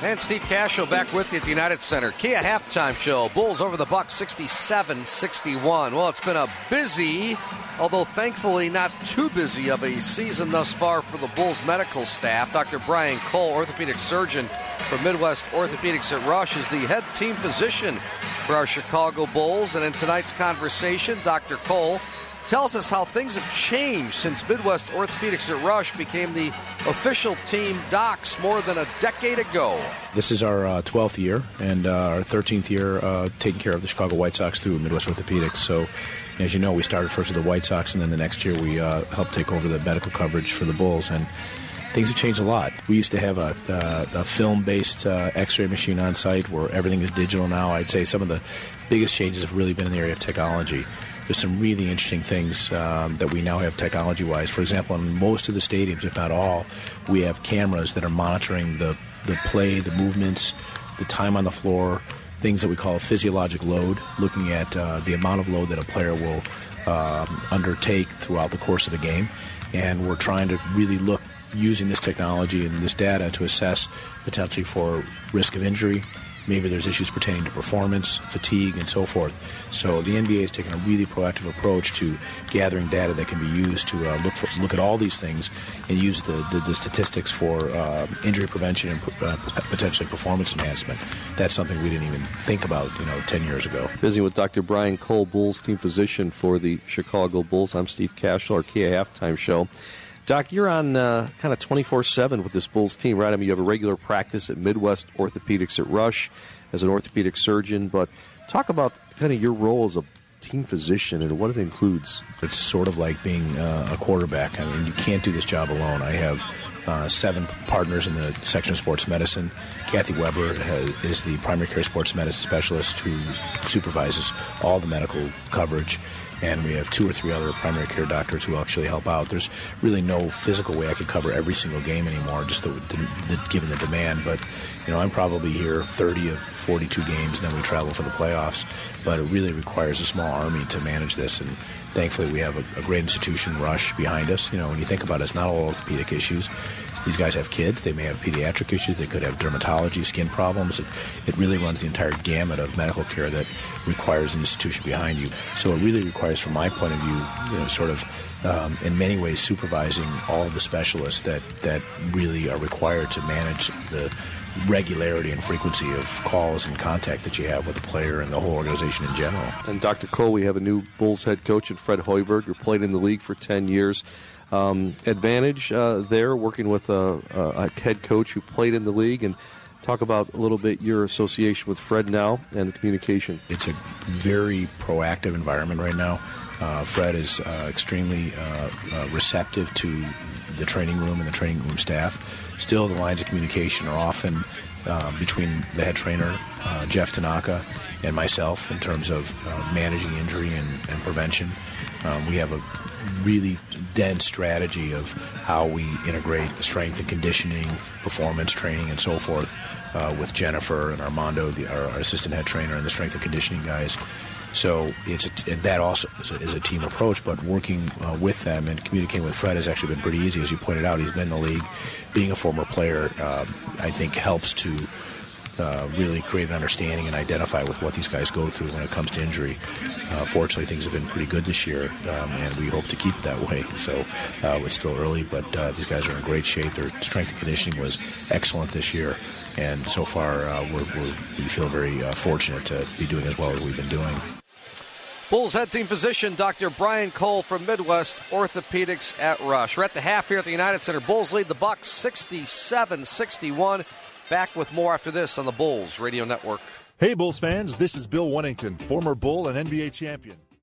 And Steve Kashul back with you at the United Center. Kia halftime show. Bulls over the Bucks 67 61. Well, it's been a busy, although thankfully not too busy of a season thus far for the Bulls medical staff. Dr. Brian Cole, orthopedic surgeon for Midwest Orthopedics at Rush, is the head team physician for our Chicago Bulls. And in tonight's conversation, Dr. Cole tells us how things have changed since Midwest Orthopedics at Rush became the official team docs more than a decade ago. This is our uh, 12th year and uh, our 13th year uh, taking care of the Chicago White Sox through Midwest Orthopedics. So, as you know, we started first with the White Sox, and then the next year we uh, helped take over the medical coverage for the Bulls. And things have changed a lot. We used to have a, uh, a film-based uh, X-ray machine on site, where everything is digital now. I'd say some of the biggest changes have really been in the area of technology there's some really interesting things um, that we now have technology wise. For example, in most of the stadiums, if not all, we have cameras that are monitoring the, the play, the movements, the time on the floor, things that we call physiologic load, looking at uh, the amount of load that a player will um, undertake throughout the course of a game. And we're trying to really look using this technology and this data to assess potentially for risk of injury, Maybe there's issues pertaining to performance, fatigue, and so forth. So the NBA has taken a really proactive approach to gathering data that can be used to uh, look for, look at all these things and use the, the, the statistics for uh, injury prevention and uh, potentially performance enhancement. That's something we didn't even think about, you know, 10 years ago. Visiting with Dr. Brian Cole, Bulls team physician for the Chicago Bulls. I'm Steve Kashul, our Kia halftime show. Doc, you're on uh, kind of 24 7 with this Bulls team, right? I mean, you have a regular practice at Midwest Orthopedics at Rush as an orthopedic surgeon, but talk about kind of your role as a team physician and what it includes. It's sort of like being uh, a quarterback. I mean, you can't do this job alone. I have uh, seven partners in the section of sports medicine. Kathy Weber has, is the primary care sports medicine specialist who supervises all the medical coverage and we have two or three other primary care doctors who actually help out. There's really no physical way I could cover every single game anymore, just the, the, the, given the demand. But you know, I'm probably here 30 of 42 games, and then we travel for the playoffs. But it really requires a small army to manage this, and thankfully we have a, a great institution, Rush, behind us. You know, when you think about it, it's not all orthopedic issues. These guys have kids. They may have pediatric issues. They could have dermatology, skin problems. It, it really runs the entire gamut of medical care that requires an institution behind you. So it really requires, from my point of view, you know, sort of um, in many ways supervising all of the specialists that, that really are required to manage the regularity and frequency of calls and contact that you have with the player and the whole organization in general. And Dr. Cole, we have a new Bulls head coach in Fred Hoiberg, who played in the league for 10 years um, advantage uh, there, working with a, a, head coach who played in the league, and talk about a little bit your association with Fred now and the communication. It's a very proactive environment right now. Uh, Fred is uh, extremely uh, uh, receptive to the training room and the training room staff. Still, the lines of communication are often uh, between the head trainer, Jeff Tanaka, and myself in terms of managing injury and, and prevention. Um, we have a really dense strategy of how we integrate strength and conditioning, performance training, and so forth uh, with Jennifer and Armando, the, our, our, assistant head trainer, and the strength and conditioning guys. So it's a, that also is a, is a, team approach, but working uh, with them and communicating with Fred has actually been pretty easy. As you pointed out, he's been in the league. Being a former player, um, I think helps to uh, really create an understanding and identify with what these guys go through when it comes to injury. Uh, fortunately, things have been pretty good this year, um, and we hope to keep it that way. So uh, it's still early, but uh, these guys are in great shape. Their strength and conditioning was excellent this year, and so far uh, we're, we're, we feel very fortunate to be doing as well as we've been doing. Bulls head team physician Dr. Brian Cole from Midwest Orthopedics at Rush. We're at the half here at the United Center. Bulls lead the Bucks 67-61. Back with more after this on the Bulls Radio Network. Hey, Bulls fans, this is Bill Wennington, former Bull and NBA champion.